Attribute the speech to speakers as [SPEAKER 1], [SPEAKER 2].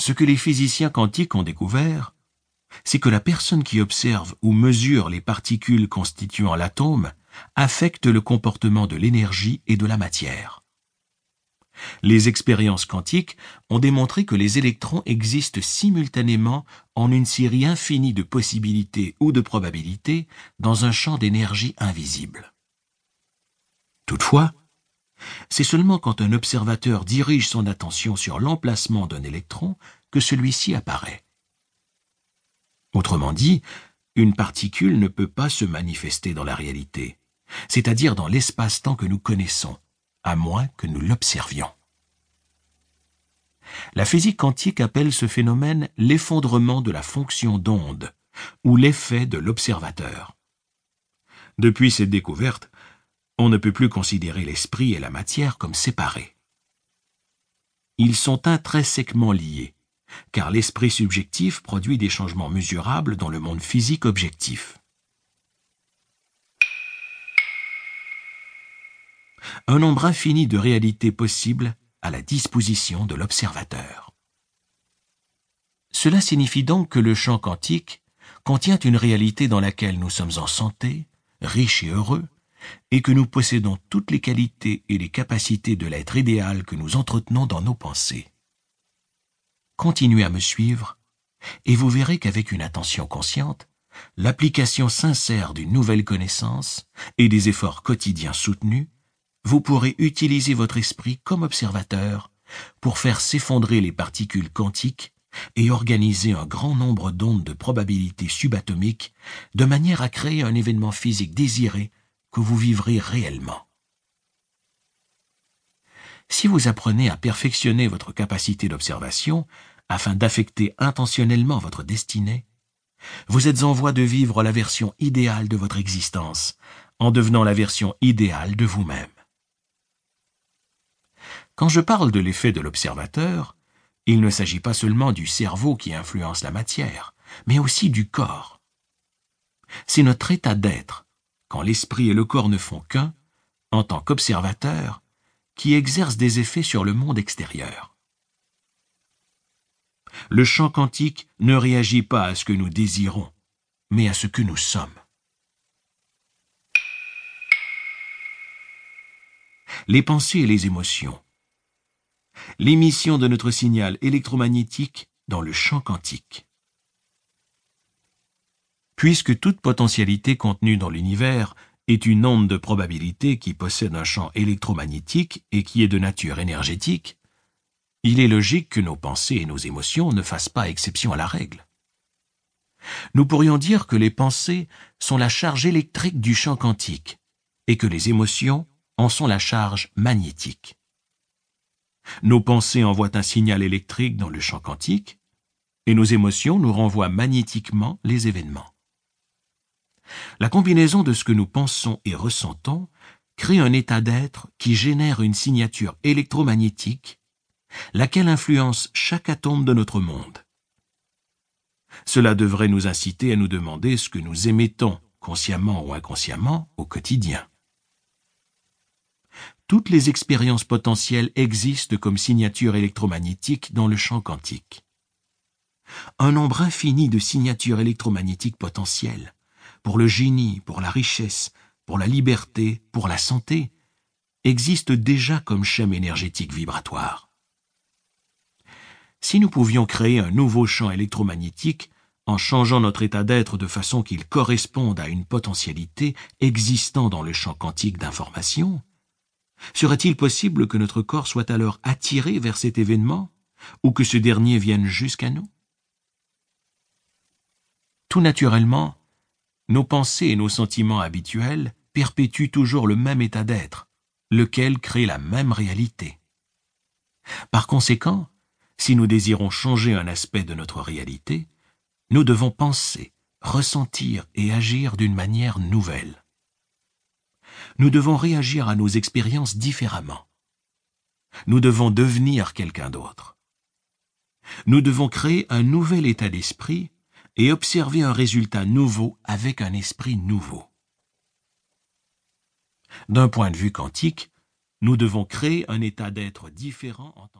[SPEAKER 1] Ce que les physiciens quantiques ont découvert, c'est que la personne qui observe ou mesure les particules constituant l'atome affecte le comportement de l'énergie et de la matière. Les expériences quantiques ont démontré que les électrons existent simultanément en une série infinie de possibilités ou de probabilités dans un champ d'énergie invisible. Toutefois, c'est seulement quand un observateur dirige son attention sur l'emplacement d'un électron que celui-ci apparaît. Autrement dit, une particule ne peut pas se manifester dans la réalité, c'est-à-dire dans l'espace-temps que nous connaissons, à moins que nous l'observions. La physique quantique appelle ce phénomène l'effondrement de la fonction d'onde, ou l'effet de l'observateur. Depuis cette découverte, on ne peut plus considérer l'esprit et la matière comme séparés. Ils sont intrinsèquement liés, car l'esprit subjectif produit des changements mesurables dans le monde physique objectif. Un nombre infini de réalités possibles à la disposition de l'observateur. Cela signifie donc que le champ quantique contient une réalité dans laquelle nous sommes en santé, riches et heureux, et que nous possédons toutes les qualités et les capacités de l'être idéal que nous entretenons dans nos pensées. Continuez à me suivre, et vous verrez qu'avec une attention consciente, l'application sincère d'une nouvelle connaissance et des efforts quotidiens soutenus, vous pourrez utiliser votre esprit comme observateur pour faire s'effondrer les particules quantiques et organiser un grand nombre d'ondes de probabilités subatomiques de manière à créer un événement physique désiré que vous vivrez réellement. Si vous apprenez à perfectionner votre capacité d'observation afin d'affecter intentionnellement votre destinée, vous êtes en voie de vivre la version idéale de votre existence en devenant la version idéale de vous-même. Quand je parle de l'effet de l'observateur, il ne s'agit pas seulement du cerveau qui influence la matière, mais aussi du corps. C'est notre état d'être, quand l'esprit et le corps ne font qu'un, en tant qu'observateur, qui exerce des effets sur le monde extérieur. Le champ quantique ne réagit pas à ce que nous désirons, mais à ce que nous sommes. Les pensées et les émotions l'émission de notre signal électromagnétique dans le champ quantique. Puisque toute potentialité contenue dans l'univers est une onde de probabilité qui possède un champ électromagnétique et qui est de nature énergétique, il est logique que nos pensées et nos émotions ne fassent pas exception à la règle. Nous pourrions dire que les pensées sont la charge électrique du champ quantique et que les émotions en sont la charge magnétique. Nos pensées envoient un signal électrique dans le champ quantique, et nos émotions nous renvoient magnétiquement les événements. La combinaison de ce que nous pensons et ressentons crée un état d'être qui génère une signature électromagnétique, laquelle influence chaque atome de notre monde. Cela devrait nous inciter à nous demander ce que nous émettons, consciemment ou inconsciemment, au quotidien toutes les expériences potentielles existent comme signature électromagnétique dans le champ quantique. Un nombre infini de signatures électromagnétiques potentielles, pour le génie, pour la richesse, pour la liberté, pour la santé, existent déjà comme schème énergétique vibratoire. Si nous pouvions créer un nouveau champ électromagnétique en changeant notre état d'être de façon qu'il corresponde à une potentialité existant dans le champ quantique d'information, Serait-il possible que notre corps soit alors attiré vers cet événement, ou que ce dernier vienne jusqu'à nous? Tout naturellement, nos pensées et nos sentiments habituels perpétuent toujours le même état d'être, lequel crée la même réalité. Par conséquent, si nous désirons changer un aspect de notre réalité, nous devons penser, ressentir et agir d'une manière nouvelle nous devons réagir à nos expériences différemment. Nous devons devenir quelqu'un d'autre. Nous devons créer un nouvel état d'esprit et observer un résultat nouveau avec un esprit nouveau. D'un point de vue quantique, nous devons créer un état d'être différent en tant